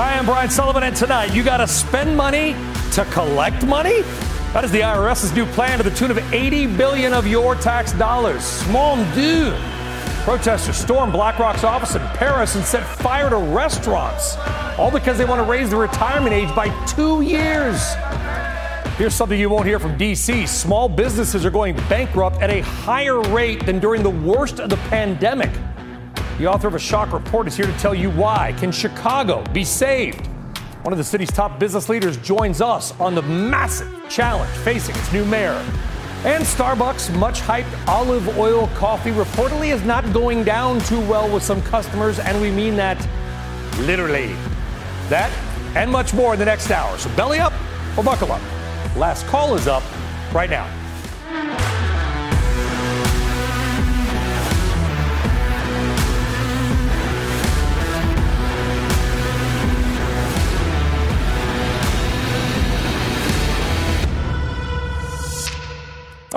Hi, I'm Brian Sullivan, and tonight you got to spend money to collect money? That is the IRS's new plan to the tune of 80 billion of your tax dollars. Mon Dieu. Protesters stormed BlackRock's office in Paris and set fire to restaurants, all because they want to raise the retirement age by two years. Here's something you won't hear from DC. Small businesses are going bankrupt at a higher rate than during the worst of the pandemic. The author of a shock report is here to tell you why. Can Chicago be saved? One of the city's top business leaders joins us on the massive challenge facing its new mayor. And Starbucks' much hyped olive oil coffee reportedly is not going down too well with some customers, and we mean that literally. That and much more in the next hour. So belly up or buckle up. Last call is up right now.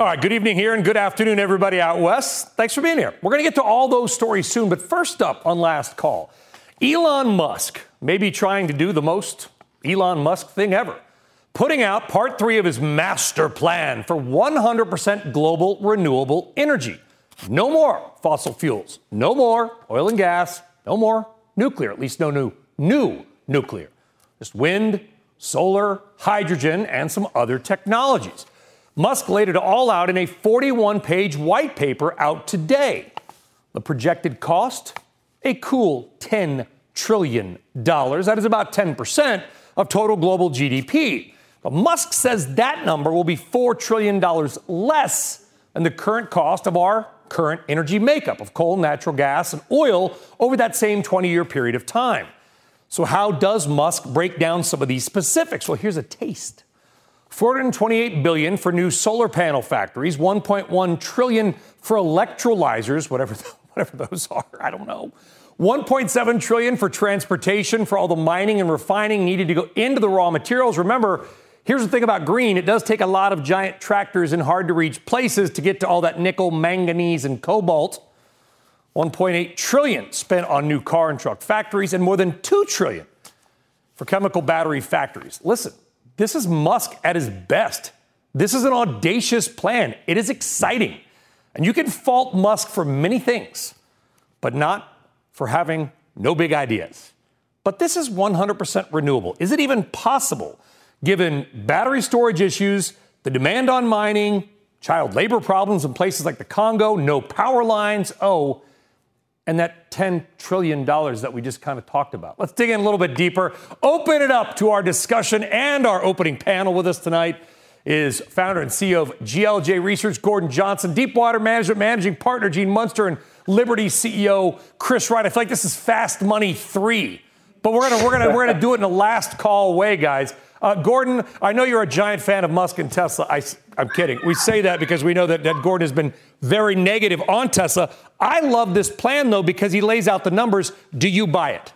All right, good evening here and good afternoon, everybody out west. Thanks for being here. We're going to get to all those stories soon, but first up on last call, Elon Musk may be trying to do the most Elon Musk thing ever, putting out part three of his master plan for 100% global renewable energy. No more fossil fuels, no more oil and gas, no more nuclear, at least no new, new nuclear. Just wind, solar, hydrogen, and some other technologies. Musk laid it all out in a 41 page white paper out today. The projected cost? A cool $10 trillion. That is about 10% of total global GDP. But Musk says that number will be $4 trillion less than the current cost of our current energy makeup of coal, natural gas, and oil over that same 20 year period of time. So, how does Musk break down some of these specifics? Well, here's a taste. 428 billion for new solar panel factories, 1.1 trillion for electrolyzers, whatever whatever those are, I don't know. 1.7 trillion for transportation for all the mining and refining needed to go into the raw materials. Remember, here's the thing about green, it does take a lot of giant tractors in hard to reach places to get to all that nickel, manganese and cobalt. 1.8 trillion spent on new car and truck factories and more than 2 trillion for chemical battery factories. Listen, this is Musk at his best. This is an audacious plan. It is exciting. And you can fault Musk for many things, but not for having no big ideas. But this is 100% renewable. Is it even possible, given battery storage issues, the demand on mining, child labor problems in places like the Congo, no power lines? Oh, and that $10 trillion that we just kind of talked about. Let's dig in a little bit deeper. Open it up to our discussion and our opening panel with us tonight is founder and CEO of GLJ Research, Gordon Johnson, Deepwater Management Managing Partner, Gene Munster, and Liberty CEO, Chris Wright. I feel like this is Fast Money 3, but we're gonna, we're gonna, we're gonna do it in a last call way, guys. Uh, Gordon, I know you're a giant fan of Musk and Tesla. I, am kidding. We say that because we know that, that Gordon has been very negative on Tesla. I love this plan, though, because he lays out the numbers. Do you buy it?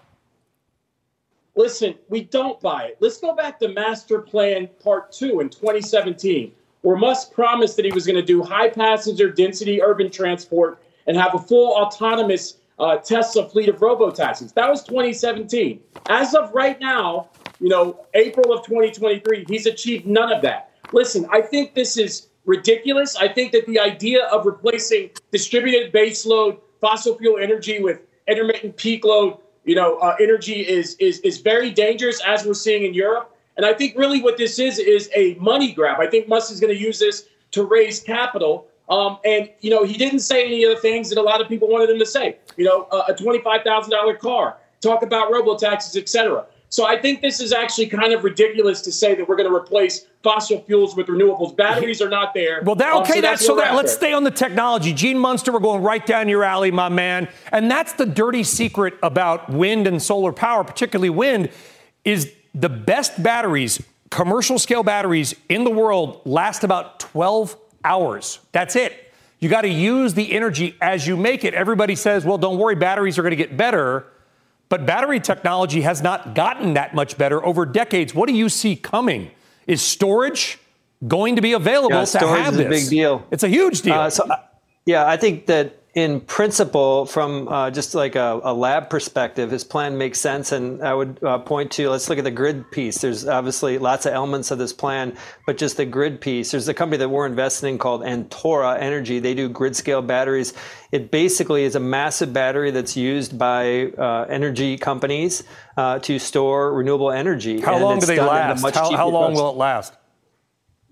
Listen, we don't buy it. Let's go back to Master Plan Part 2 in 2017, where Musk promised that he was going to do high passenger density urban transport and have a full autonomous uh, Tesla fleet of robo taxis. That was 2017. As of right now, you know, April of 2023, he's achieved none of that. Listen, I think this is ridiculous. I think that the idea of replacing distributed baseload fossil fuel energy with intermittent peak load, you know, uh, energy is is is very dangerous, as we're seeing in Europe. And I think really what this is is a money grab. I think Musk is going to use this to raise capital. Um, and you know, he didn't say any of the things that a lot of people wanted him to say. You know, uh, a twenty-five thousand dollar car, talk about robo taxis, etc. So I think this is actually kind of ridiculous to say that we're going to replace fossil fuels with renewables. Batteries are not there. Well, that, Um, okay, so that's, that's so that, let's stay on the technology. Gene Munster, we're going right down your alley, my man. And that's the dirty secret about wind and solar power, particularly wind, is the best batteries, commercial scale batteries in the world last about 12 hours. That's it. You got to use the energy as you make it. Everybody says, well, don't worry, batteries are going to get better. But battery technology has not gotten that much better over decades. What do you see coming? Is storage going to be available Yeah, to storage have is a big deal. It's a huge deal. Uh, so, uh, yeah, I think that in principle, from uh, just like a, a lab perspective, his plan makes sense. And I would uh, point to let's look at the grid piece. There's obviously lots of elements of this plan, but just the grid piece. There's a company that we're investing in called Antora Energy. They do grid scale batteries. It basically is a massive battery that's used by uh, energy companies uh, to store renewable energy. how And long do they done at a last? How, how long cost. will it last?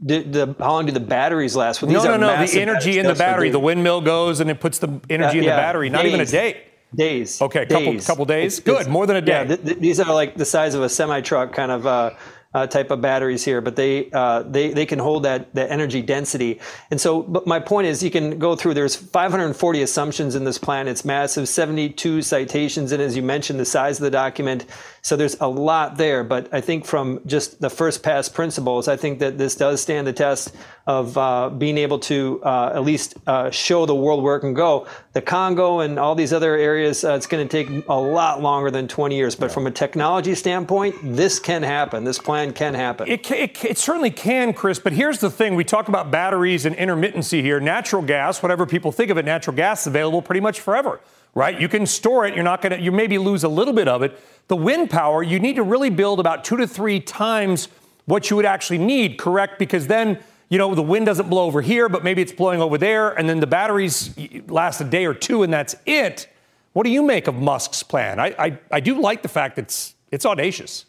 The, the, how long do the batteries last? Well, No, these no, no. The energy in the battery. The windmill goes and it puts the energy Uh, in the yeah, battery. Not even a day. Days. Okay, a couple- days. couple days? It's- Good, it's- more than a day. Yeah, th- these are like the size of a semi truck kind of uh, uh, type of batteries here, but they uh, they they can hold that that energy density. And so, but my point is, you can go through. There's 540 assumptions in this plan. It's massive, 72 citations, and as you mentioned, the size of the document. So there's a lot there. But I think from just the first pass principles, I think that this does stand the test of uh, being able to uh, at least uh, show the world where it can go. The Congo and all these other areas, uh, it's going to take a lot longer than 20 years. But from a technology standpoint, this can happen. This plan can happen. It, ca- it, it certainly can, Chris. But here's the thing: we talk about batteries and intermittency here. Natural gas, whatever people think of it, natural gas is available pretty much forever, right? You can store it. You're not going to. You maybe lose a little bit of it. The wind power, you need to really build about two to three times what you would actually need, correct? Because then. You know, the wind doesn't blow over here, but maybe it's blowing over there, and then the batteries last a day or two, and that's it. What do you make of Musk's plan? I, I, I do like the fact that it's, it's audacious.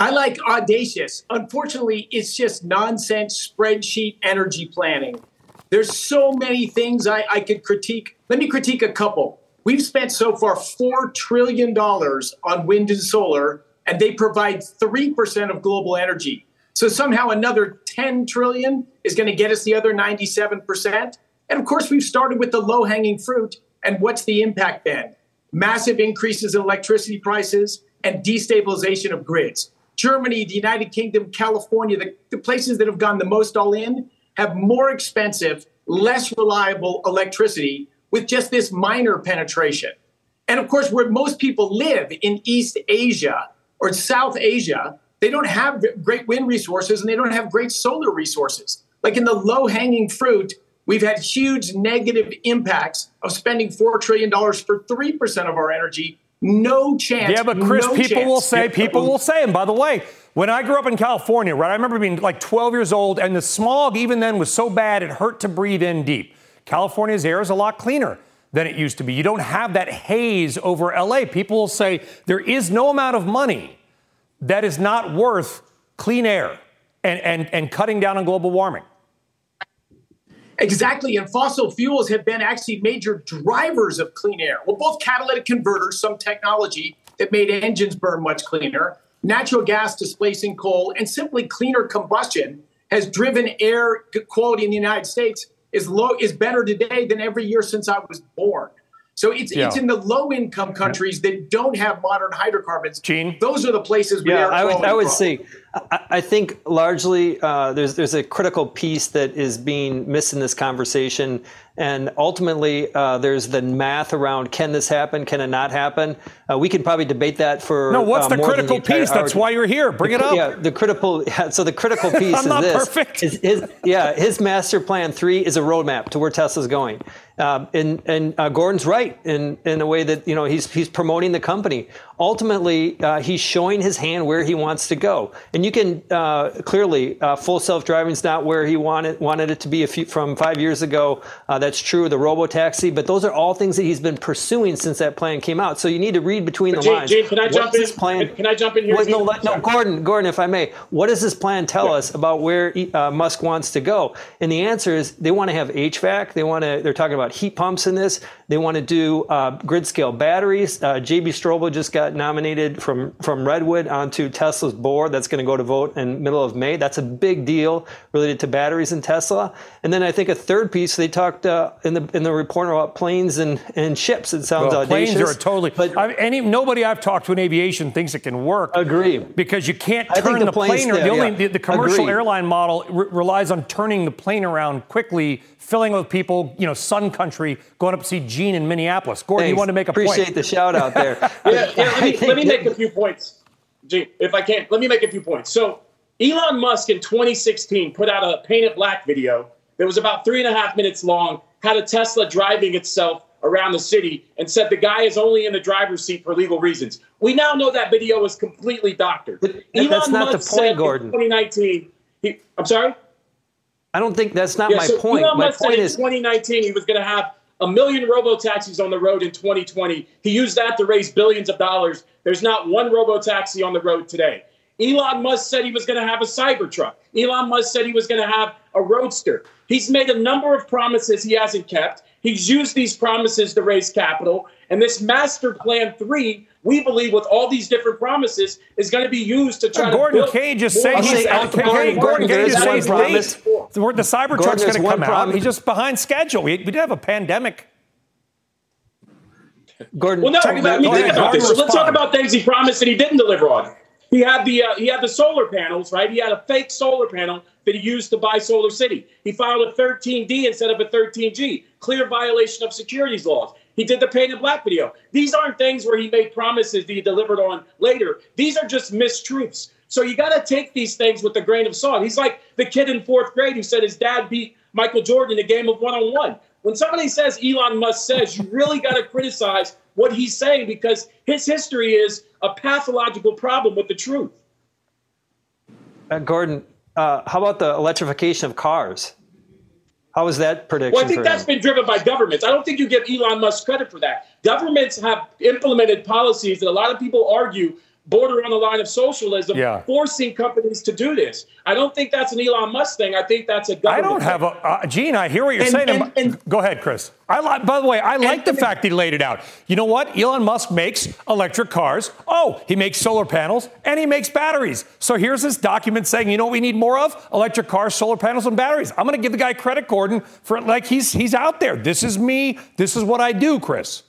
I like audacious. Unfortunately, it's just nonsense spreadsheet energy planning. There's so many things I, I could critique. Let me critique a couple. We've spent so far $4 trillion on wind and solar, and they provide 3% of global energy. So somehow another 10 trillion is going to get us the other 97%. And of course, we've started with the low hanging fruit. And what's the impact then? Massive increases in electricity prices and destabilization of grids. Germany, the United Kingdom, California, the, the places that have gone the most all in have more expensive, less reliable electricity with just this minor penetration. And of course, where most people live in East Asia or South Asia, they don't have great wind resources and they don't have great solar resources. Like in the low hanging fruit, we've had huge negative impacts of spending $4 trillion for 3% of our energy. No chance. Yeah, but Chris, no people chance. will say, people will say, and by the way, when I grew up in California, right, I remember being like 12 years old, and the smog even then was so bad it hurt to breathe in deep. California's air is a lot cleaner than it used to be. You don't have that haze over LA. People will say there is no amount of money that is not worth clean air and, and, and cutting down on global warming. Exactly. And fossil fuels have been actually major drivers of clean air. Well, both catalytic converters, some technology that made engines burn much cleaner, natural gas displacing coal, and simply cleaner combustion has driven air quality in the United States is low is better today than every year since I was born. So it's Yeah. it's in the low income countries that don't have modern hydrocarbons. Gene? Those are the places where Yeah, I would, I would from. say, I, think largely uh, there's there's a critical piece that is being missed in this conversation, and ultimately uh, there's the math around can this happen, can it not happen? Uh, we could probably debate that for No, what's uh, the critical entire piece? That's why you're here. Bring it up. Yeah, the critical. Yeah, so the critical piece I'm is not this: perfect. is his, yeah, his master plan three is a roadmap to where Tesla's going. Um, and and uh, Gordon's right in in a way that you know he's he's promoting the company. Ultimately, uh, he's showing his hand where he wants to go, and you can uh, clearly uh, full self driving is not where he wanted wanted it to be a few, from five years ago. Uh, that's true. The robo taxi, but those are all things that he's been pursuing since that plan came out. So you need to read between the Gene, lines. Can I What jump in? this plan? Can- I jump in here, What- no, no, Gordon, Gordon, if I may, what does this plan tell us about where uh, Musk wants to go? And the answer is they want to have HVAC. They want to. They're talking about heat pumps in this. They want to do uh, grid scale batteries. Uh, JB Straubel just got nominated from, from Redwood onto Tesla's board. That's going to go to vote in middle of May. That's a big deal related to batteries in Tesla. And then I think a third piece, they talked uh, in the in the report about planes and, and ships. It sounds well, audacious. Planes are totally. But I, any nobody I've talked to in aviation thinks it can work. Agree. Because you can't turn the, the plane. There, the only yeah. the, the, commercial Agreed. airline model re- relies on turning the plane around quickly filling with people, you know, sun country, going up to see Gene in Minneapolis. Gordon, Thanks. you want to make a Appreciate point. the shout out there. yeah, yeah, let me, let me make a few points, Gene, if I can. Let me make a few points. So, Elon Musk in 2016 put out a painted black video that was about three and a half minutes long, had a Tesla driving itself around the city, and said the guy is only in the driver's seat for legal reasons. We now know that video was completely doctored. But Elon that's not Musk the point, Gordon. 2019. He, I'm sorry. I don't think that's not yeah, my so point. Elon my Musk point is 2019 he was going to have a million robo taxis on the road in 2020. He used that to raise billions of dollars. There's not one robo taxi on the road today. Elon Musk said he was going to have a Cybertruck. Elon Musk said he was going to have a Roadster. He's made a number of promises he hasn't kept. He's used these promises to raise capital. And this master plan three, we believe, with all these different promises, is going to be used to try Gordon to. Gordon just say he's out. Gordon, Gordon just say he's late. The Cybertruck's going to come out. He's just behind schedule. We, we did have a pandemic. Gordon, well, no, I mean, think about this. So let's talk about things he promised that he didn't deliver on. He had the uh, he had the solar panels, right? He had a fake solar panel that he used to buy SolarCity. He filed a 13D instead of a 13G. Clear violation of securities laws. He did the painted black video. These aren't things where he made promises that he delivered on later. These are just mistruths. So you got to take these things with a grain of salt. He's like the kid in fourth grade who said his dad beat Michael Jordan in a game of one on one. When somebody says Elon Musk says, you really got to criticize what he's saying because his history is a pathological problem with the truth. Uh, Gordon, uh, how about the electrification of cars? How was that prediction? Well, I think that's him? been driven by governments. I don't think you give Elon Musk credit for that. Governments have implemented policies that a lot of people argue border on the line of socialism, yeah. forcing companies to do this. I don't think that's an Elon Musk thing. I think that's a government. I don't have a uh, Gene. I hear what you're and, saying. And, and, Go ahead, Chris. I like. By the way, I like the fact he laid it out. You know what? Elon Musk makes electric cars. Oh, he makes solar panels and he makes batteries. So here's this document saying, you know what we need more of? Electric cars, solar panels, and batteries. I'm going to give the guy credit, Gordon, for like he's he's out there. This is me. This is what I do, Chris.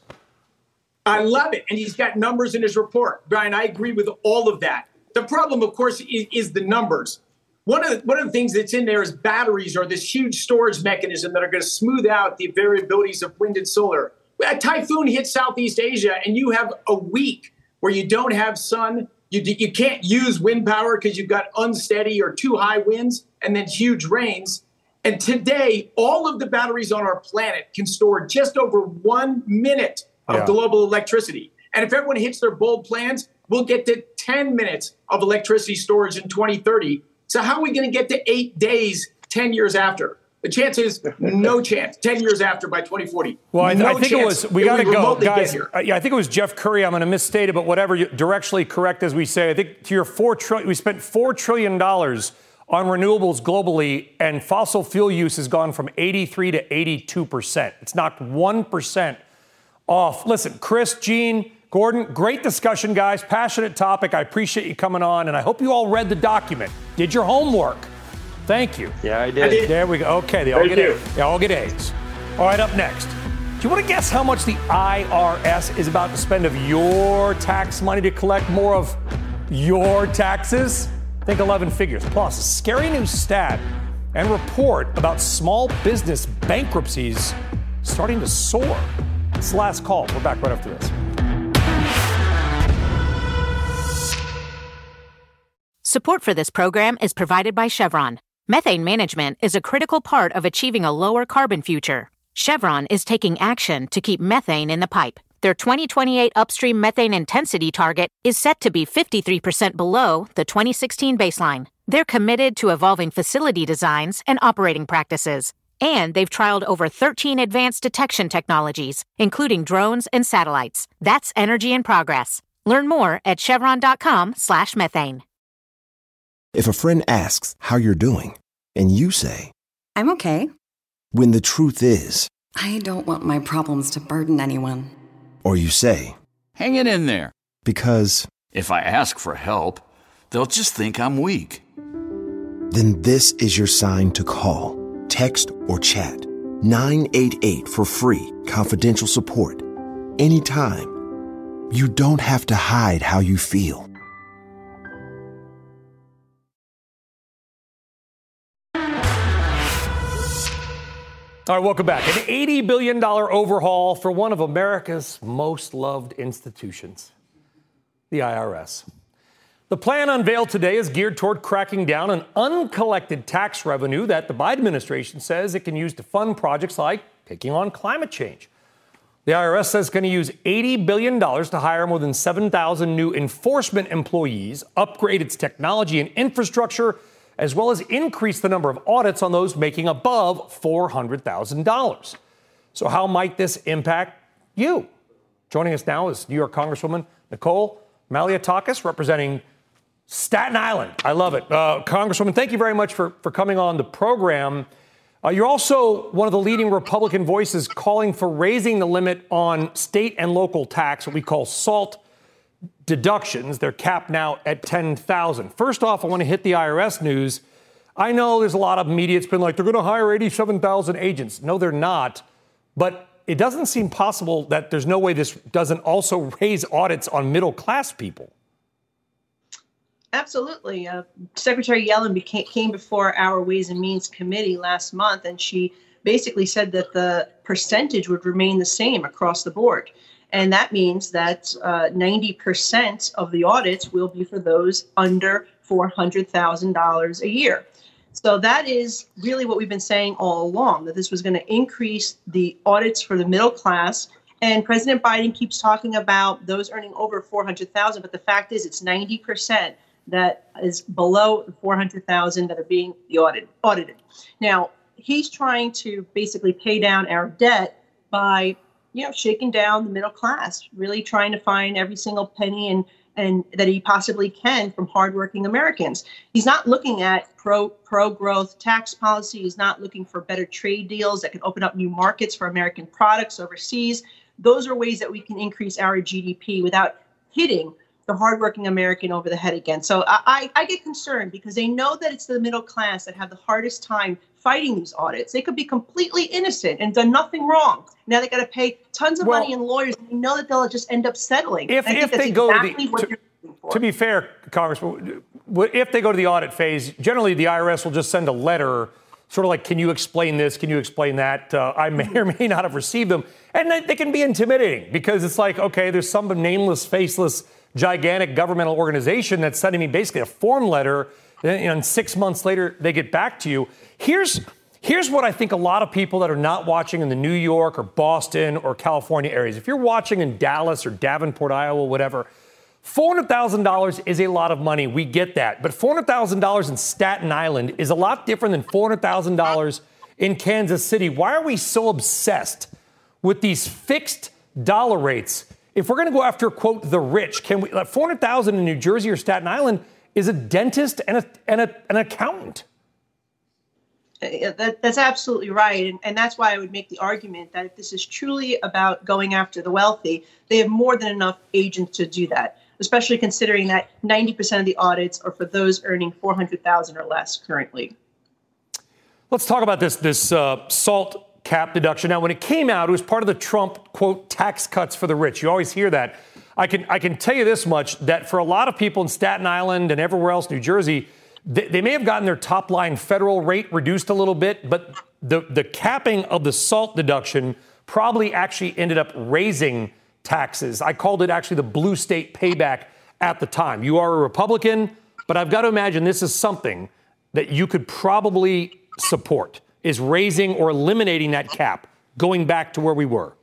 I love it. And he's got numbers in his report. Brian, I agree with all of that. The problem, of course, is, is the numbers. One of, the, one of the things that's in there is batteries or this huge storage mechanism that are going to smooth out the variabilities of wind and solar. A typhoon hits Southeast Asia, and you have a week where you don't have sun. You, you can't use wind power because you've got unsteady or too high winds and then huge rains. And today, all of the batteries on our planet can store just over one minute of yeah. global electricity. And if everyone hits their bold plans, we'll get to 10 minutes of electricity storage in 2030. So, how are we going to get to eight days 10 years after? The chance is no chance. Ten years after by 2040. Well, I, no I think it was. We got to go, guys. Uh, yeah, I think it was Jeff Currie. I'm going to misstate it, but whatever. Directionally correct as we say. I think to your four trillion. We spent four trillion dollars on renewables globally, and fossil fuel use has gone from 83 to 82 percent. It's knocked one percent off. Listen, Chris, Gene, Gordon, great discussion, guys. Passionate topic. I appreciate you coming on, and I hope you all read the document. Did your homework. Thank you. Yeah, I did. I did. There we go. Okay, they all Thank get A's. They all get A's. All right, up next. Do you want to guess how much the IRS is about to spend of your tax money to collect more of your taxes? Think 11 figures. Plus, a scary new stat and report about small business bankruptcies starting to soar. The last call. We're back right after this. Support for this program is provided by Chevron. Methane management is a critical part of achieving a lower carbon future. Chevron is taking action to keep methane in the pipe. Their 2028 upstream methane intensity target is set to be 53% below the 2016 baseline. They're committed to evolving facility designs and operating practices and they've trialed over 13 advanced detection technologies, including drones and satellites. That's energy in progress. Learn more at chevron.com/slash methane. If a friend asks how you're doing, and you say, I'm okay. When the truth is, I don't want my problems to burden anyone. Or you say, Hang it in there. Because if I ask for help, they'll just think I'm weak. Then this is your sign to call, text, or chat 988 for free, confidential support. Anytime. You don't have to hide how you feel. All right, welcome back. An $80 billion overhaul for one of America's most loved institutions, the IRS. The plan unveiled today is geared toward cracking down on uncollected tax revenue that the Biden administration says it can use to fund projects like taking on climate change. The IRS says it's going to use $80 billion to hire more than 7,000 new enforcement employees, upgrade its technology and infrastructure, as well as increase the number of audits on those making above $400,000. So, how might this impact you? Joining us now is New York Congresswoman Nicole Malliotakis, representing Staten Island. I love it. Uh, Congresswoman, thank you very much for, for coming on the program. Uh, you're also one of the leading Republican voices calling for raising the limit on state and local tax, what we call SALT deductions. They're capped now at 10,000. First off, I want to hit the IRS news. I know there's a lot of media. It's been like they're going to hire 87,000 agents. No, they're not. But it doesn't seem possible that there's no way this doesn't also raise audits on middle class people. Absolutely. Uh, Secretary Yellen became, came before our Ways and Means Committee last month, and she basically said that the percentage would remain the same across the board. And that means that uh, 90% of the audits will be for those under $400,000 a year. So that is really what we've been saying all along that this was going to increase the audits for the middle class. And President Biden keeps talking about those earning over 400,000, but the fact is it's 90% that is below 400,000 that are being audited. audited. Now, he's trying to basically pay down our debt by you know, shaking down the middle class, really trying to find every single penny and and that he possibly can from hardworking Americans. He's not looking at pro pro growth tax policy. He's not looking for better trade deals that can open up new markets for American products overseas. Those are ways that we can increase our GDP without hitting the hardworking American over the head again. So I, I get concerned because they know that it's the middle class that have the hardest time fighting these audits. They could be completely innocent and done nothing wrong. Now they got to pay tons of well, money in lawyers. And they know that they'll just end up settling. If, if they go exactly the, to, to, be fair, Congressman, if they go to the audit phase, generally the IRS will just send a letter, sort of like, "Can you explain this? Can you explain that?" Uh, I may or may not have received them, and they, they can be intimidating because it's like, okay, there's some nameless, faceless, gigantic governmental organization that's sending me basically a form letter and six months later they get back to you. Here's here's what I think a lot of people that are not watching in the New York or Boston or California areas. If you're watching in Dallas or Davenport, Iowa, whatever, $400,000 is a lot of money. We get that. But $400,000 in Staten Island is a lot different than $400,000 in Kansas City. Why are we so obsessed with these fixed dollar rates? If we're going to go after quote the rich, can we like 400,000 in New Jersey or Staten Island is a dentist and, a, and a, an accountant. That, that's absolutely right. And, and that's why I would make the argument that if this is truly about going after the wealthy, they have more than enough agents to do that, especially considering that 90% of the audits are for those earning 400,000 or less currently. Let's talk about this, this uh, SALT cap deduction. Now, when it came out, it was part of the Trump, quote, tax cuts for the rich. You always hear that. I can, I can tell you this much that for a lot of people in Staten Island and everywhere else, New Jersey, they, they may have gotten their top line federal rate reduced a little bit, but the, the capping of the SALT deduction probably actually ended up raising taxes. I called it actually the blue state payback at the time. You are a Republican, but I've got to imagine this is something that you could probably support is raising or eliminating that cap, going back to where we were.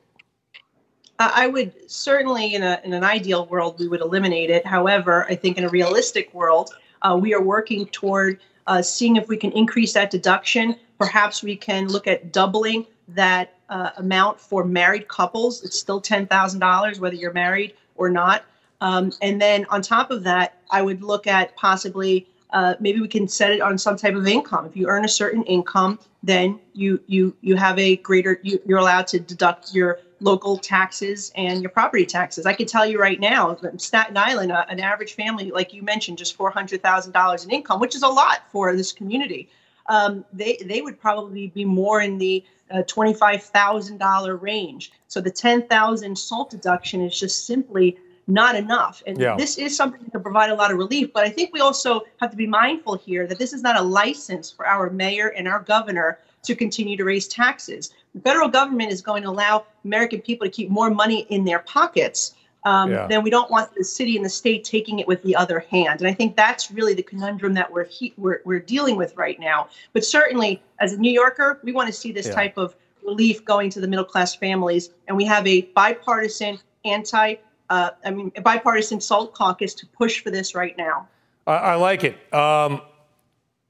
I would certainly, in, a, in an ideal world, we would eliminate it. However, I think in a realistic world, uh, we are working toward uh, seeing if we can increase that deduction. Perhaps we can look at doubling that uh, amount for married couples. It's still $10,000, whether you're married or not. Um, and then on top of that, I would look at possibly uh, maybe we can set it on some type of income. If you earn a certain income, then you you you have a greater you, you're allowed to deduct your local taxes and your property taxes. I can tell you right now, Staten Island, uh, an average family, like you mentioned, just four hundred thousand dollars in income, which is a lot for this community. Um, they they would probably be more in the uh, twenty five thousand dollar range. So the ten thousand SALT deduction is just simply not enough. And yeah. this is something that can provide a lot of relief. But I think we also have to be mindful here that this is not a license for our mayor and our governor to continue to raise taxes. The federal government is going to allow American people to keep more money in their pockets. Um, yeah. Then we don't want the city and the state taking it with the other hand. And I think that's really the conundrum that we're, he- we're, we're dealing with right now. But certainly, as a New Yorker, we want to see this yeah. type of relief going to the middle class families. And we have a bipartisan anti uh, I mean, bipartisan SALT caucus to push for this right now. I, I like it. Um,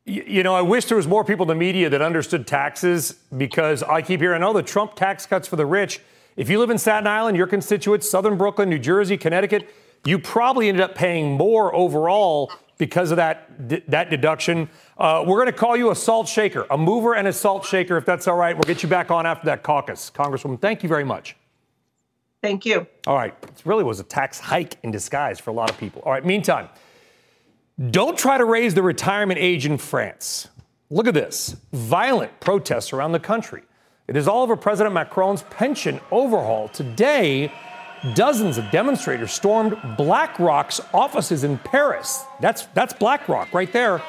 y- you know, I wish there was more people in the media that understood taxes because I keep hearing, oh, the Trump tax cuts for the rich. If you live in Staten Island, your constituents, Southern Brooklyn, New Jersey, Connecticut, you probably ended up paying more overall because of that that deduction. Uh, we're going to call you a salt shaker, a mover and a salt shaker, if that's all right. We'll get you back on after that caucus, Congresswoman. Thank you very much. Thank you. All right. It really was a tax hike in disguise for a lot of people. All right. Meantime, don't try to raise the retirement age in France. Look at this violent protests around the country. It is all over President Macron's pension overhaul. Today, dozens of demonstrators stormed BlackRock's offices in Paris. That's, that's BlackRock right there.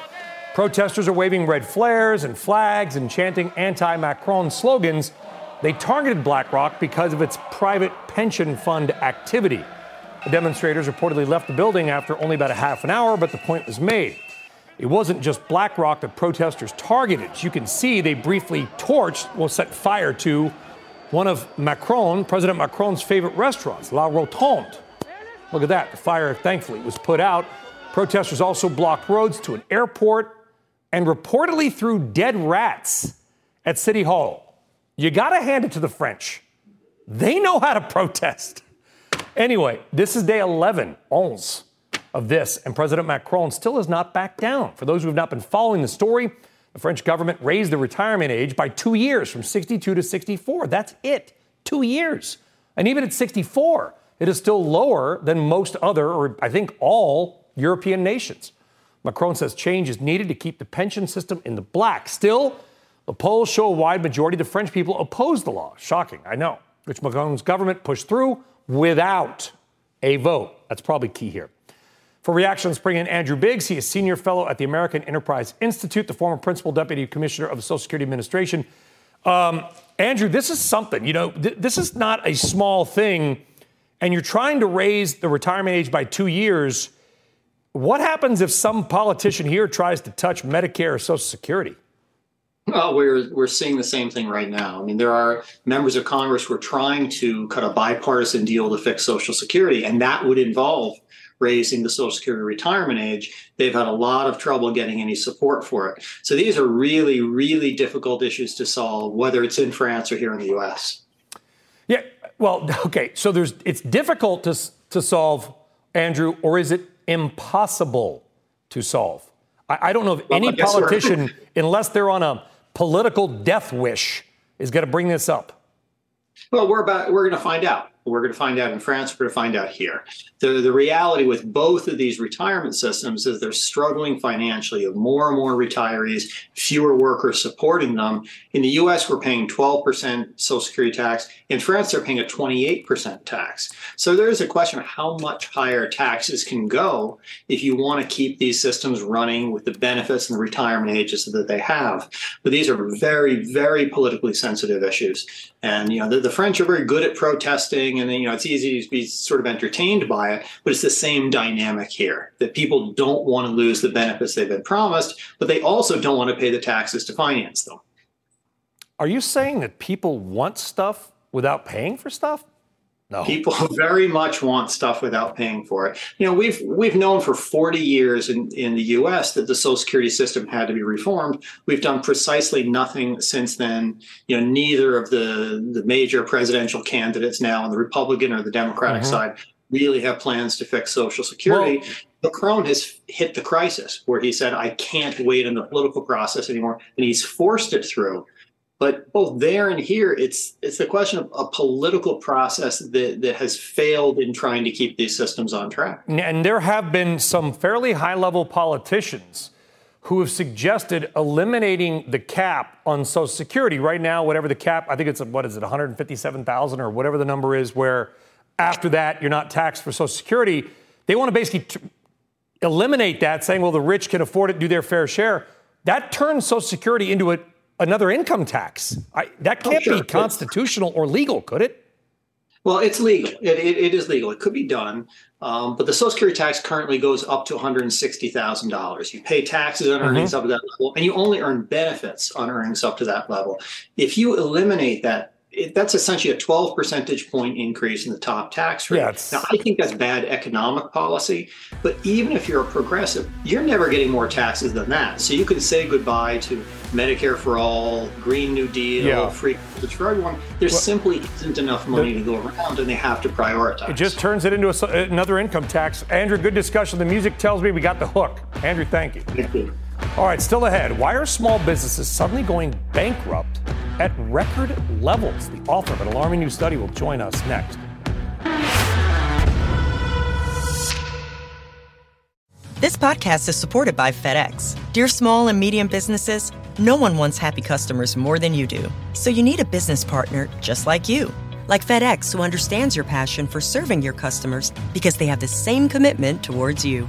Protesters are waving red flares and flags and chanting anti Macron slogans. They targeted BlackRock because of its private pension fund activity. The demonstrators reportedly left the building after only about a half an hour, but the point was made. It wasn't just BlackRock that protesters targeted. You can see, they briefly torched, well, set fire to one of Macron, President Macron's favorite restaurants, La Rotonde. Look at that. The fire, thankfully, was put out. Protesters also blocked roads to an airport and reportedly threw dead rats at City Hall. You got to hand it to the French. They know how to protest. Anyway, this is day 11, 11 of this, and President Macron still has not backed down. For those who have not been following the story, the French government raised the retirement age by two years from 62 to 64. That's it. Two years. And even at 64, it is still lower than most other, or I think all, European nations. Macron says change is needed to keep the pension system in the black. Still, the polls show a wide majority of the French people oppose the law. Shocking, I know, which Macron's government pushed through without a vote. That's probably key here. For reactions, bring in Andrew Biggs. He is senior fellow at the American Enterprise Institute, the former principal deputy commissioner of the Social Security Administration. Um, Andrew, this is something. You know, th- this is not a small thing, and you're trying to raise the retirement age by two years. What happens if some politician here tries to touch Medicare or Social Security? Well, we're we're seeing the same thing right now. I mean, there are members of Congress who are trying to cut a bipartisan deal to fix Social Security, and that would involve raising the Social Security retirement age. They've had a lot of trouble getting any support for it. So these are really, really difficult issues to solve, whether it's in France or here in the U.S. Yeah. Well, okay. So there's it's difficult to to solve, Andrew, or is it impossible to solve? I, I don't know if well, any politician, unless they're on a political death wish is going to bring this up? Well, we're about we're going to find out. We're going to find out in France. We're going to find out here. The, the reality with both of these retirement systems is they're struggling financially. Have more and more retirees, fewer workers supporting them. In the US, we're paying 12% Social Security tax. In France, they're paying a 28% tax. So there is a question of how much higher taxes can go if you want to keep these systems running with the benefits and the retirement ages that they have. But these are very, very politically sensitive issues. And, you know, the, the French are very good at protesting and then you know it's easy to be sort of entertained by it but it's the same dynamic here that people don't want to lose the benefits they've been promised but they also don't want to pay the taxes to finance them. Are you saying that people want stuff without paying for stuff no. People very much want stuff without paying for it. You know, we've we've known for 40 years in, in the US that the Social Security system had to be reformed. We've done precisely nothing since then. You know, neither of the, the major presidential candidates now on the Republican or the Democratic mm-hmm. side really have plans to fix Social Security. Well, Macron has hit the crisis where he said, I can't wait in the political process anymore. And he's forced it through. But both there and here, it's it's the question of a political process that, that has failed in trying to keep these systems on track. And there have been some fairly high level politicians who have suggested eliminating the cap on Social Security. Right now, whatever the cap, I think it's what is it, 157,000 or whatever the number is, where after that you're not taxed for Social Security. They want to basically t- eliminate that, saying, well, the rich can afford it, do their fair share. That turns Social Security into a another income tax. I, that oh, can't oh, sure. be constitutional or legal, could it? Well, it's legal. It, it, it is legal. It could be done. Um, but the Social Security tax currently goes up to $160,000. You pay taxes on earnings mm-hmm. up to that level, and you only earn benefits on earnings up to that level. If you eliminate that it, that's essentially a 12 percentage point increase in the top tax rate. Yeah, now, I think that's bad economic policy, but even if you're a progressive, you're never getting more taxes than that. So you could say goodbye to Medicare for all, Green New Deal, yeah. free college for everyone. There well, simply isn't enough money the, to go around, and they have to prioritize. It just turns it into a, another income tax. Andrew, good discussion. The music tells me we got the hook. Andrew, thank you. Thank you. All right, still ahead. Why are small businesses suddenly going bankrupt at record levels? The author of an alarming new study will join us next. This podcast is supported by FedEx. Dear small and medium businesses, no one wants happy customers more than you do. So you need a business partner just like you. Like FedEx, who understands your passion for serving your customers because they have the same commitment towards you.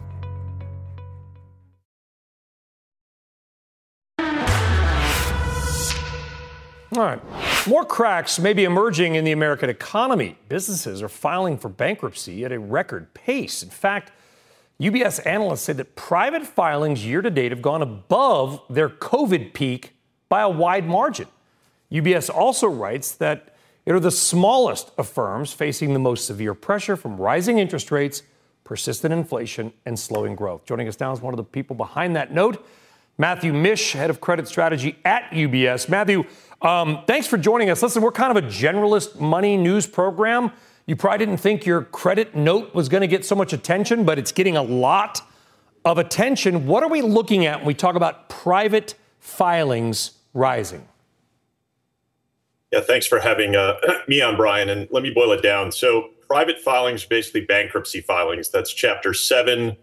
All right. More cracks may be emerging in the American economy. Businesses are filing for bankruptcy at a record pace. In fact, UBS analysts say that private filings year to date have gone above their COVID peak by a wide margin. UBS also writes that it are the smallest of firms facing the most severe pressure from rising interest rates, persistent inflation, and slowing growth. Joining us now is one of the people behind that note, Matthew Mish, head of credit strategy at UBS. Matthew, um, thanks for joining us. Listen, we're kind of a generalist money news program. You probably didn't think your credit note was going to get so much attention, but it's getting a lot of attention. What are we looking at when we talk about private filings rising? Yeah, thanks for having uh, me on, Brian. And let me boil it down. So, private filings, basically bankruptcy filings. That's Chapter 7,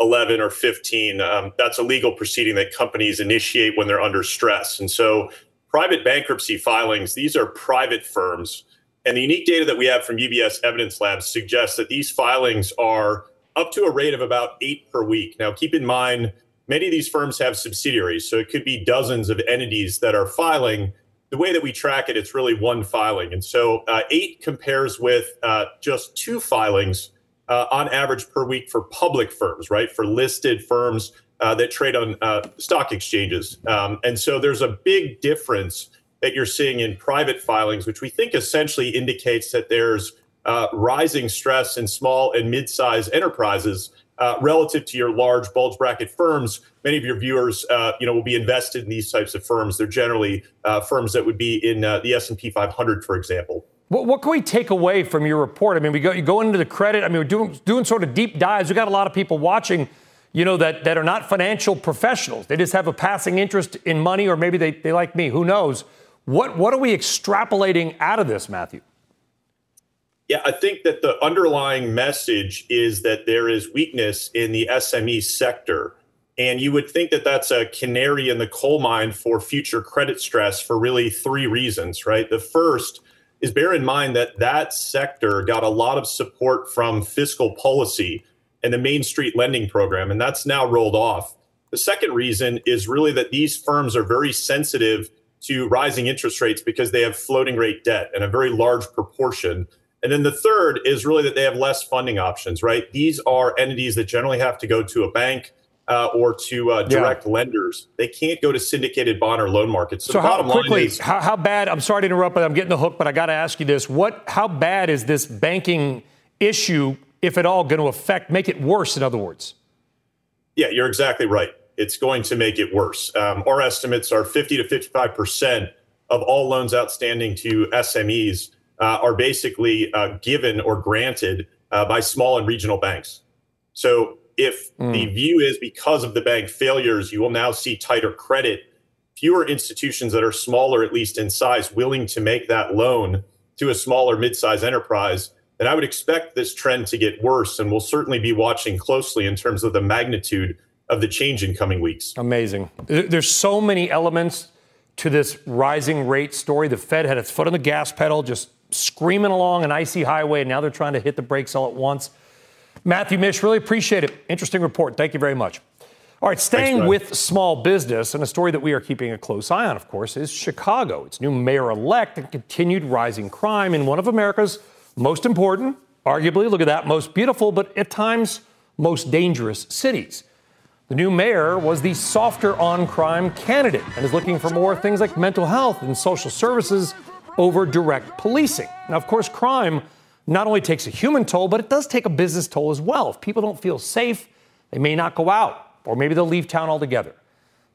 11, or 15. Um, that's a legal proceeding that companies initiate when they're under stress. And so, private bankruptcy filings, these are private firms. And the unique data that we have from UBS Evidence Labs suggests that these filings are up to a rate of about eight per week. Now, keep in mind, many of these firms have subsidiaries, so it could be dozens of entities that are filing. The way that we track it, it's really one filing. And so uh, eight compares with uh, just two filings uh, on average per week for public firms, right? For listed firms uh, that trade on uh, stock exchanges. Um, and so there's a big difference that you're seeing in private filings, which we think essentially indicates that there's uh, rising stress in small and mid-sized enterprises uh, relative to your large bulge bracket firms. Many of your viewers, uh, you know, will be invested in these types of firms. They're generally uh, firms that would be in the S&P 500, for example. What, what, can we take away from your report? I mean, we go you go into the credit. I mean, we're doing doing sort of deep dives. We got a lot of people watching you know, that, that are not financial professionals. They just have a passing interest in money, or maybe they, they like me. Who knows? What, what are we extrapolating out of this, Matthew? Yeah, I think that the underlying message is that there is weakness in the SME sector. And you would think that that's a canary in the coal mine for future credit stress for really three reasons, right? The first is bear in mind that that sector got a lot of support from fiscal policy and the Main Street lending program, and that's now rolled off. The second reason is really that these firms are very sensitive to rising interest rates because they have floating rate debt and a very large proportion. And then the third is really that they have less funding options, right? These are entities that generally have to go to a bank uh, or to uh, direct yeah. lenders. They can't go to syndicated bond or loan markets. So, so how quickly, is, how, how, bad? I'm sorry to interrupt, but I'm getting the hook. But I got to ask you this: what? How bad is this banking issue, if at all, going to affect, make it worse? In other words. Yeah, you're exactly right. It's going to make it worse. Um, our estimates are 50 to 55 percent of all loans outstanding to SMEs uh, are basically uh, given or granted uh, by small and regional banks. So if mm. the view is because of the bank failures, you will now see tighter credit, fewer institutions that are smaller, at least in size, willing to make that loan to a smaller mid-sized enterprise, then I would expect this trend to get worse. And we'll certainly be watching closely in terms of the magnitude of the change in coming weeks. Amazing. There's so many elements to this rising rate story. The Fed had its foot on the gas pedal, just screaming along an icy highway, and now they're trying to hit the brakes all at once. Matthew Mish, really appreciate it. Interesting report. Thank you very much. All right, staying Thanks, with small business, and a story that we are keeping a close eye on, of course, is Chicago. Its new mayor elect and continued rising crime in one of America's most important, arguably, look at that, most beautiful, but at times most dangerous cities. The new mayor was the softer on crime candidate and is looking for more things like mental health and social services over direct policing. Now, of course, crime not only takes a human toll, but it does take a business toll as well. If people don't feel safe, they may not go out, or maybe they'll leave town altogether.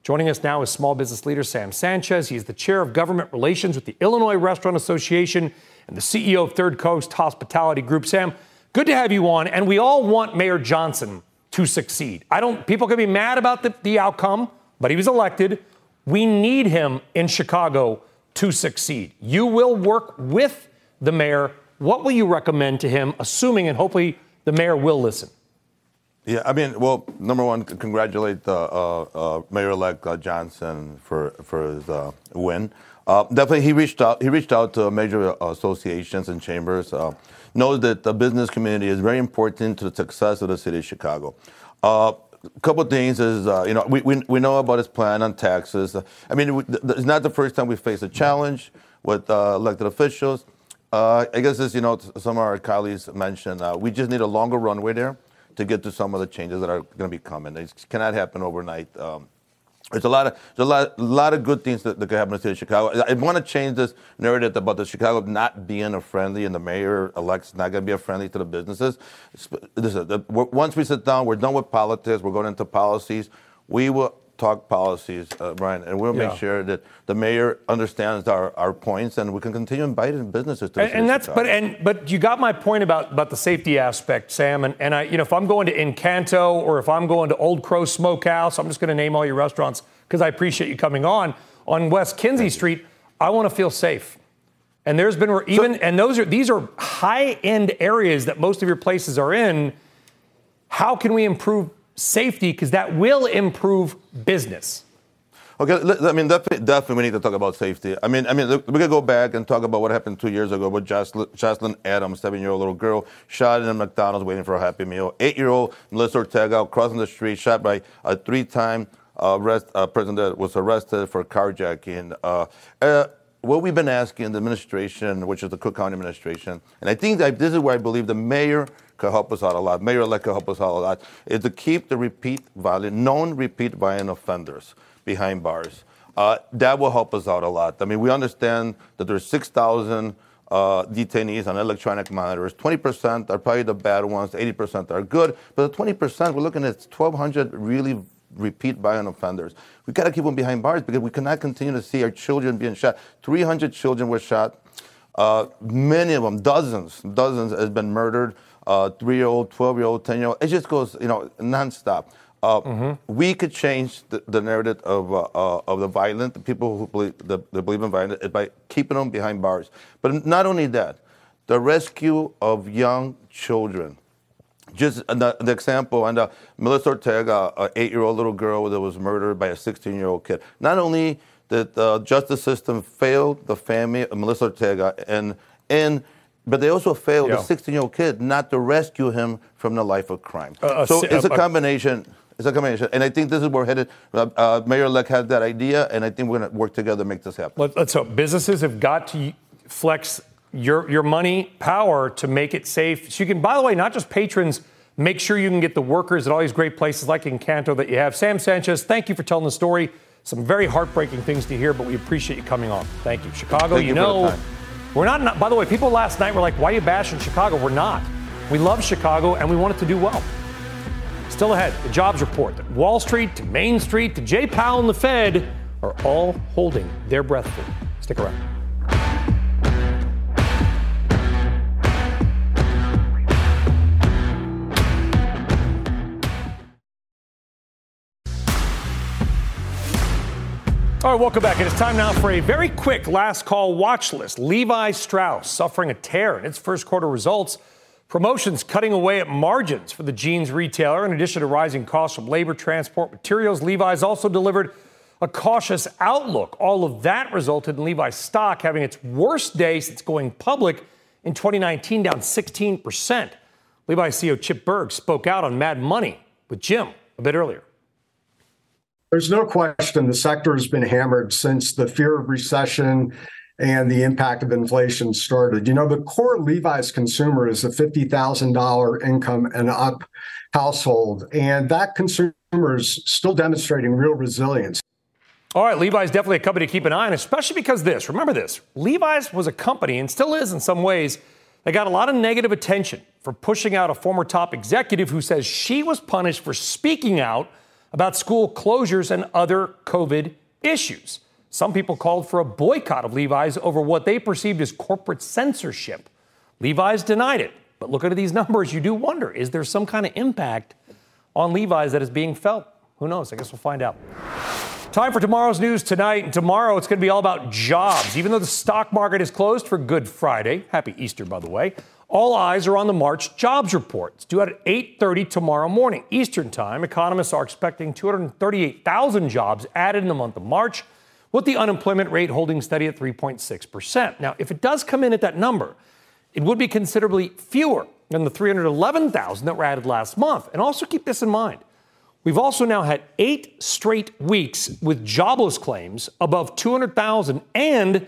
Joining us now is small business leader Sam Sanchez. He's the chair of government relations with the Illinois Restaurant Association and the CEO of Third Coast Hospitality Group. Sam, good to have you on. And we all want Mayor Johnson to succeed. I don't. People can be mad about the, the outcome, but he was elected. We need him in Chicago to succeed. You will work with the mayor what will you recommend to him, assuming and hopefully the mayor will listen? Yeah, I mean, well, number one, congratulate uh, uh, Mayor-elect uh, Johnson for for his uh, win. Uh, definitely, he reached out. He reached out to major associations and chambers. Uh, knows that the business community is very important to the success of the city of Chicago. A couple of things is, you know, we, we, we know about his plan on taxes. I mean, it's not the first time we face a challenge with elected officials. Uh, I guess as you know, some of our colleagues mentioned, uh, we just need a longer runway there to get to some of the changes that are going to be coming. It cannot happen overnight. Um, there's a lot of there's a lot, a lot of good things that, that could happen in the city of Chicago. I, want to change this narrative about the Chicago not being a friendly and the mayor elect's not going to be a friendly to the businesses. Is, the, once we sit down, we're done with politics. We're going into policies. We will talk policies, uh, Brian, and we'll yeah. make sure that the mayor understands our, our points, and we can continue inviting businesses to. And, and that's but and but you got my point about about the safety aspect, Sam. And and I you know if I'm going to Encanto or if I'm going to Old Crow Smokehouse, I'm just going to name all your restaurants because I appreciate you coming on on West Kinzie Street. I want to feel safe. And there's been even so, and those are these are high end areas that most of your places are in. How can we improve safety because that will improve business. Okay, I mean definitely, definitely we need to talk about safety. I mean, I mean we could go back and talk about what happened two years ago with Jaslyn Adams, seven-year-old little girl, shot in a McDonald's waiting for a Happy Meal. Eight-year-old Melissa Ortega crossing the street, shot by a three-time uh, arrest, uh, person that was arrested for carjacking. Uh, uh, what we've been asking the administration, which is the Cook County administration, and I think that this is where I believe the mayor help us out a lot, Mayor-elect could help us out a lot, is to keep the repeat violent, known repeat violent offenders behind bars. Uh, that will help us out a lot. I mean, we understand that there's 6,000 uh, detainees on electronic monitors. 20% are probably the bad ones, 80% are good, but the 20%, we're looking at 1,200 really repeat violent offenders. We got to keep them behind bars because we cannot continue to see our children being shot. 300 children were shot. Uh, many of them, dozens, dozens, has been murdered uh, three-year-old, 12-year-old, 10-year-old. It just goes, you know, nonstop. Uh, mm-hmm. We could change the, the narrative of, uh, uh, of the violent, the people who believe, the, the believe in violence, by keeping them behind bars. But not only that, the rescue of young children. Just the, the example, and uh, Melissa Ortega, an eight-year-old little girl that was murdered by a 16-year-old kid. Not only did the justice system fail the family of Melissa Ortega, and and but they also failed yeah. the 16 year old kid not to rescue him from the life of crime. Uh, so it's a combination. It's a combination, and I think this is where we're headed. Uh, uh, Mayor-elect had that idea, and I think we're going to work together to make this happen. Let, us hope businesses have got to flex your your money power to make it safe. So you can, by the way, not just patrons Make sure you can get the workers at all these great places like Encanto that you have. Sam Sanchez, thank you for telling the story. Some very heartbreaking things to hear, but we appreciate you coming on. Thank you. Chicago, Thank you you know. We're not, not, by the way, people last night were like, why are you bashing Chicago? We're not. We love Chicago and we want it to do well. Still ahead, the jobs report that Wall Street to Main Street to Jay Powell and the Fed are all holding their breath for. Stick around. All right, welcome back. It is time now for a very quick last call watch list. Levi Strauss suffering a tear in its first quarter results. Promotions cutting away at margins for the jeans retailer. In addition to rising costs from labor, transport, materials, Levi's also delivered a cautious outlook. All of that resulted in Levi's stock having its worst day since going public in 2019, down 16%. Levi's CEO Chip Bergh spoke out on Mad Money with Jim a bit earlier. There's no question the sector has been hammered since the fear of recession and the impact of inflation started. You know, the core Levi's consumer is a $50,000 income and up household, and that consumer is still demonstrating real resilience. All right, Levi's definitely a company to keep an eye on, especially because this. Remember this Levi's was a company, and still is in some ways, that got a lot of negative attention for pushing out a former top executive who says she was punished for speaking out about school closures and other COVID issues. Some people called for a boycott of Levi's over what they perceived as corporate censorship. Levi's denied it. But looking at these numbers, you do wonder is there some kind of impact on Levi's that is being felt? Who knows? I guess we'll find out. Time for tomorrow's news tonight. And tomorrow it's going to be all about jobs. Even though the stock market is closed for Good Friday, happy Easter, by the way, all eyes are on the March jobs report. It's due out at 8.30 tomorrow morning, Eastern Time. Economists are expecting 238,000 jobs added in the month of March, with the unemployment rate holding steady at 3.6%. Now, if it does come in at that number, it would be considerably fewer than the 311,000 that were added last month. And also keep this in mind. We've also now had eight straight weeks with jobless claims above 200,000 and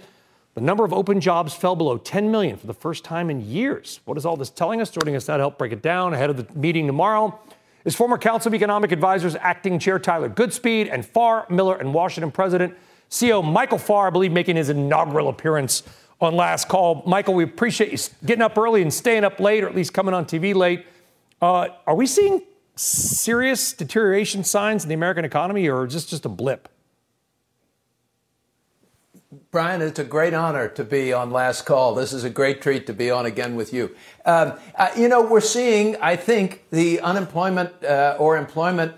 the number of open jobs fell below 10 million for the first time in years. What is all this telling us? Joining us now to help break it down ahead of the meeting tomorrow is former Council of Economic Advisors Acting Chair Tyler Goodspeed and Farr, Miller, and Washington President CEO Michael Farr, I believe, making his inaugural appearance on Last Call. Michael, we appreciate you getting up early and staying up late, or at least coming on TV late. Uh, are we seeing serious deterioration signs in the American economy, or is this just a blip? Brian, it's a great honor to be on Last Call. This is a great treat to be on again with you. Um, uh, you know, we're seeing, I think, the unemployment uh, or employment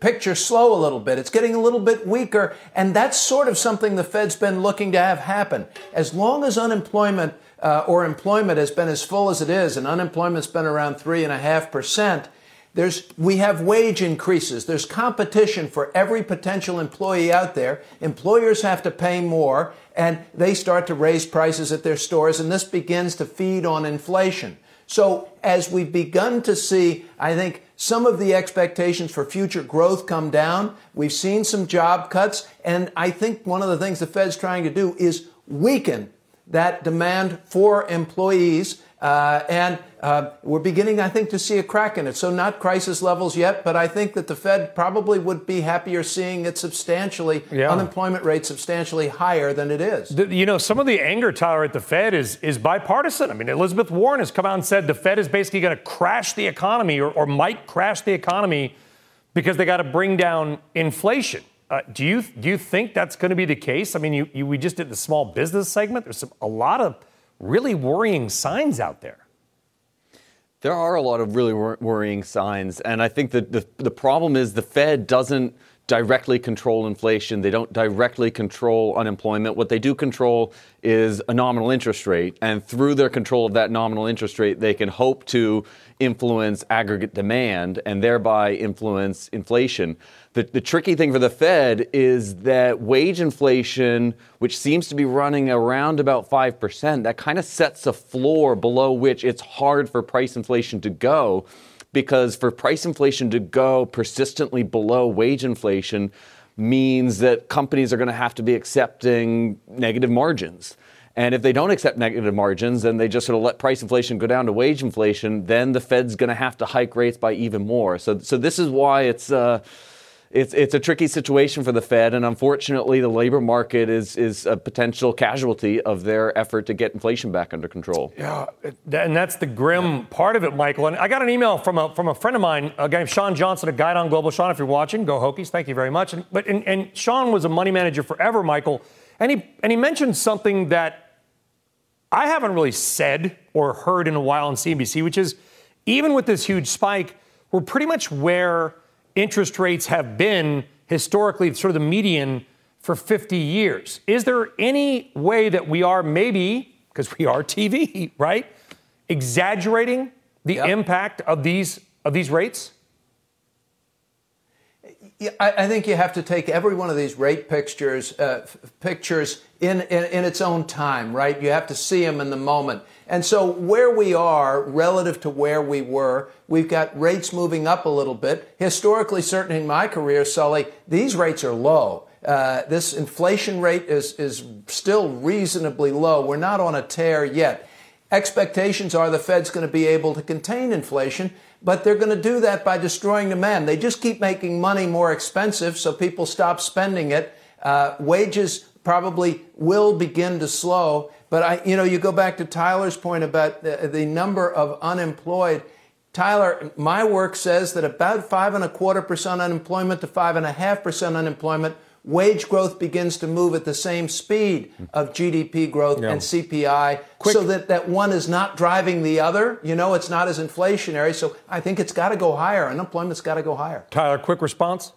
picture slow a little bit. It's getting a little bit weaker, and that's sort of something the Fed's been looking to have happen. As long as unemployment uh, or employment has been as full as it is, and unemployment's been around three and a half percent, there's, we have wage increases. There's competition for every potential employee out there. Employers have to pay more and they start to raise prices at their stores and this begins to feed on inflation. So as we've begun to see, I think some of the expectations for future growth come down. We've seen some job cuts and I think one of the things the Fed's trying to do is weaken that demand for employees uh, and uh, we're beginning, I think, to see a crack in it. So not crisis levels yet, but I think that the Fed probably would be happier seeing it substantially, Yeah. unemployment rate substantially higher than it is. You know, some of the anger, Tyler, at the Fed is is bipartisan. I mean, Elizabeth Warren has come out and said the Fed is basically going to crash the economy or, or might crash the economy because they got to bring down inflation. Uh, do you do you think that's going to be the case? I mean, you, you we just did the small business segment. There's some, a lot of really worrying signs out there. There are a lot of really wor- worrying signs, and I think that the the problem is the Fed doesn't directly control inflation. They don't directly control unemployment. What they do control is a nominal interest rate, and through their control of that nominal interest rate, they can hope to influence aggregate demand and thereby influence inflation. The, the tricky thing for the Fed is that wage inflation, which seems to be running around about 5%, that kind of sets a floor below which it's hard for price inflation to go. Because for price inflation to go persistently below wage inflation means that companies are going to have to be accepting negative margins. And if they don't accept negative margins and they just sort of let price inflation go down to wage inflation, then the Fed's going to have to hike rates by even more. So, so this is why it's. Uh, it's it's a tricky situation for the Fed, and unfortunately, the labor market is is a potential casualty of their effort to get inflation back under control. Yeah, and that's the grim part of it, Michael. And I got an email from a from a friend of mine, a guy named Sean Johnson, a guide on Global. Sean, if you're watching, go Hokies. Thank you very much. And, but and, and Sean was a money manager forever, Michael, and he and he mentioned something that I haven't really said or heard in a while on CNBC, which is even with this huge spike, we're pretty much where interest rates have been historically sort of the median for 50 years. Is there any way that we are maybe, because we are TV, right, exaggerating the yep. impact of these of these rates? Yeah, I, I, think you have to take every one of these rate pictures uh, f- pictures in, in, in its own time, right? You have to see them in the moment. And so where we are relative to where we were, we've got rates moving up a little bit. Historically, certainly in my career, Sully, these rates are low. Uh, this inflation rate is, is still reasonably low. We're not on a tear yet. Expectations are the Fed's going to be able to contain inflation, but they're going to do that by destroying demand. They just keep making money more expensive, so people stop spending it. Uh, wages probably will begin to slow. But I, you know, you go back to Tyler's point about the, the number of unemployed. Tyler, my work says that about five and a quarter percent unemployment to five and a half percent unemployment, wage growth begins to move at the same speed of GDP growth yeah. and CPI, Quick. so that that one is not driving the other. You know, it's not as inflationary. So I think it's got to go higher. Unemployment's got to go higher. Tyler, quick response.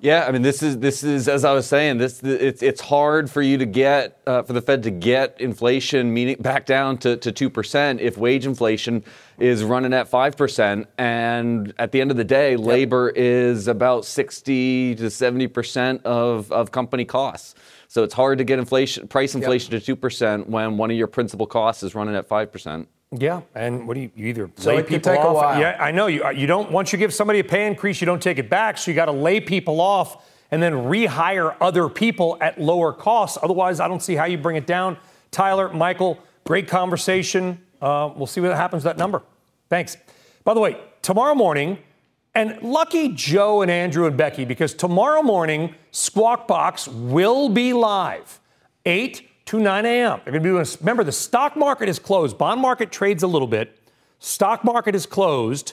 Yeah, I mean, this is this is as I was saying, this it's it's hard for you to get uh, for the Fed to get inflation meaning back down to to two percent if wage inflation is running at five percent, and at the end of the day, yep. labor is about sixty to seventy percent of of company costs. So it's hard to get inflation price inflation yep. to two percent when one of your principal costs is running at five percent. Yeah, and what do you, you either so lay people off? Yeah, I know you. You don't once you give somebody a pay increase, you don't take it back. So you got to lay people off and then rehire other people at lower costs. Otherwise, I don't see how you bring it down. Tyler, Michael, great conversation. Uh, we'll see what happens to that number. Thanks. By the way, tomorrow morning, and lucky Joe and Andrew and Becky because tomorrow morning Squawk Box will be live, eight to 9 a.m. They're going to be doing, remember, the stock market is closed. Bond market trades a little bit. Stock market is closed.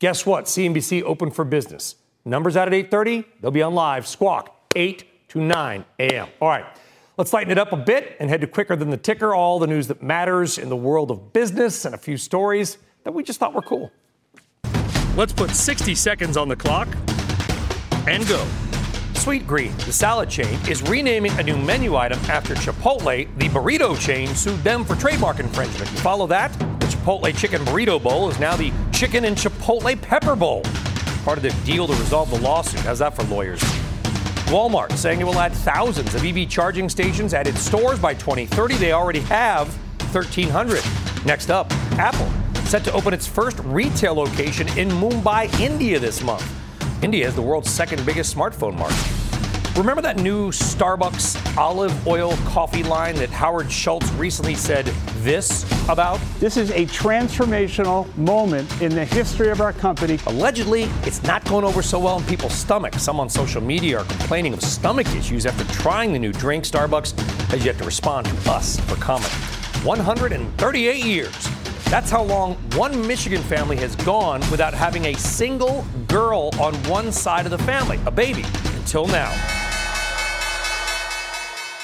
Guess what? CNBC open for business. Numbers out at 8:30. They'll be on live. Squawk 8 to 9 a.m. All right. Let's lighten it up a bit and head to quicker than the ticker. All the news that matters in the world of business and a few stories that we just thought were cool. Let's put 60 seconds on the clock and go. Sweetgreen, the salad chain, is renaming a new menu item after Chipotle, the burrito chain, sued them for trademark infringement. You follow that? The Chipotle Chicken Burrito Bowl is now the Chicken and Chipotle Pepper Bowl. Part of the deal to resolve the lawsuit. How's that for lawyers? Walmart saying it will add thousands of EV charging stations at its stores by 2030. They already have 1,300. Next up, Apple set to open its first retail location in Mumbai, India this month. India is the world's second biggest smartphone market. Remember that new Starbucks olive oil coffee line that Howard Schultz recently said this about? This is a transformational moment in the history of our company. Allegedly, it's not going over so well in people's stomachs. Some on social media are complaining of stomach issues after trying the new drink. Starbucks has yet to respond to us for comment. 138 years that's how long one Michigan family has gone without having a single girl on one side of the family, a baby, until now.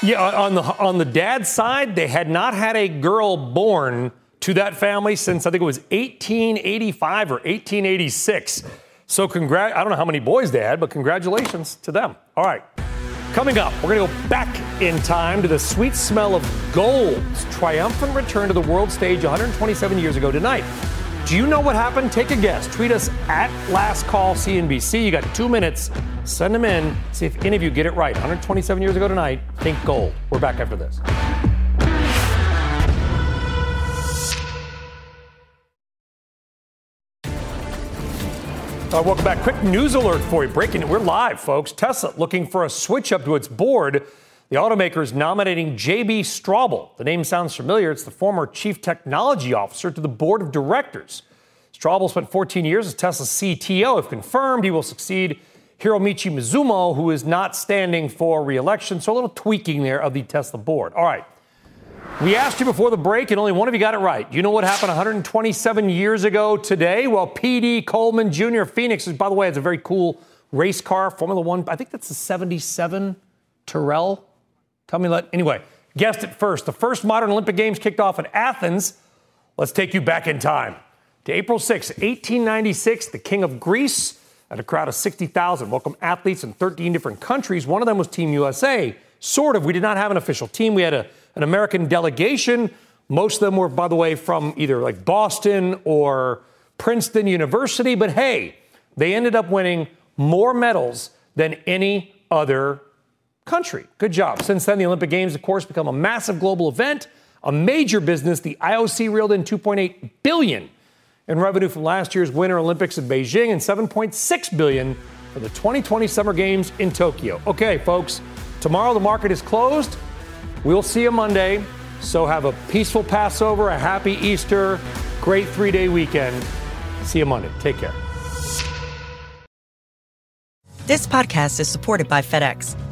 Yeah, on the on the dad's side, they had not had a girl born to that family since I think it was 1885 or 1886. So congrat I don't know how many boys they had, but congratulations to them. All right. Coming up, we're going to go back in time to the sweet smell of gold's triumphant return to the world stage 127 years ago tonight. Do you know what happened? Take a guess. Tweet us at Last Call CNBC. You got two minutes. Send them in. See if any of you get it right. 127 years ago tonight, think gold. We're back after this. Uh, welcome back. Quick news alert for you. Breaking, it. we're live, folks. Tesla looking for a switch up to its board The automaker is nominating J.B. Straubel. The name sounds familiar. It's the former chief technology officer to the board of directors. Straubel spent 14 years as Tesla's CTO. If confirmed, he will succeed Hiromichi Mizuno, who is not standing for reelection. So a little tweaking there of the Tesla board. All right. We asked you before the break, and only one of you got it right. You know what happened 127 years ago today? Well, P.D. Coleman Jr. Phoenix, is, by the way, has a very cool race car, Formula One. I think that's the 77 Tyrrell. Tell me that. Anyway, guessed it first. The first modern Olympic Games kicked off in Athens. Let's take you back in time to April 6, 1896. The King of Greece and a crowd of 60,000 welcomed athletes in 13 different countries. One of them was Team USA. Sort of. We did not have an official team. We had a an American delegation. Most of them were, by the way, from either like Boston or Princeton University. But hey, they ended up winning more medals than any other country. Good job. Since then, the Olympic Games, of course, become a massive global event, a major business. The IOC reeled in 2.8 billion in revenue from last year's Winter Olympics in Beijing and 7.6 billion for the 2020 Summer Games in Tokyo. Okay, folks, tomorrow the market is closed. We'll see you Monday. So have a peaceful Passover, a happy Easter, great three day weekend. See you Monday. Take care. This podcast is supported by FedEx.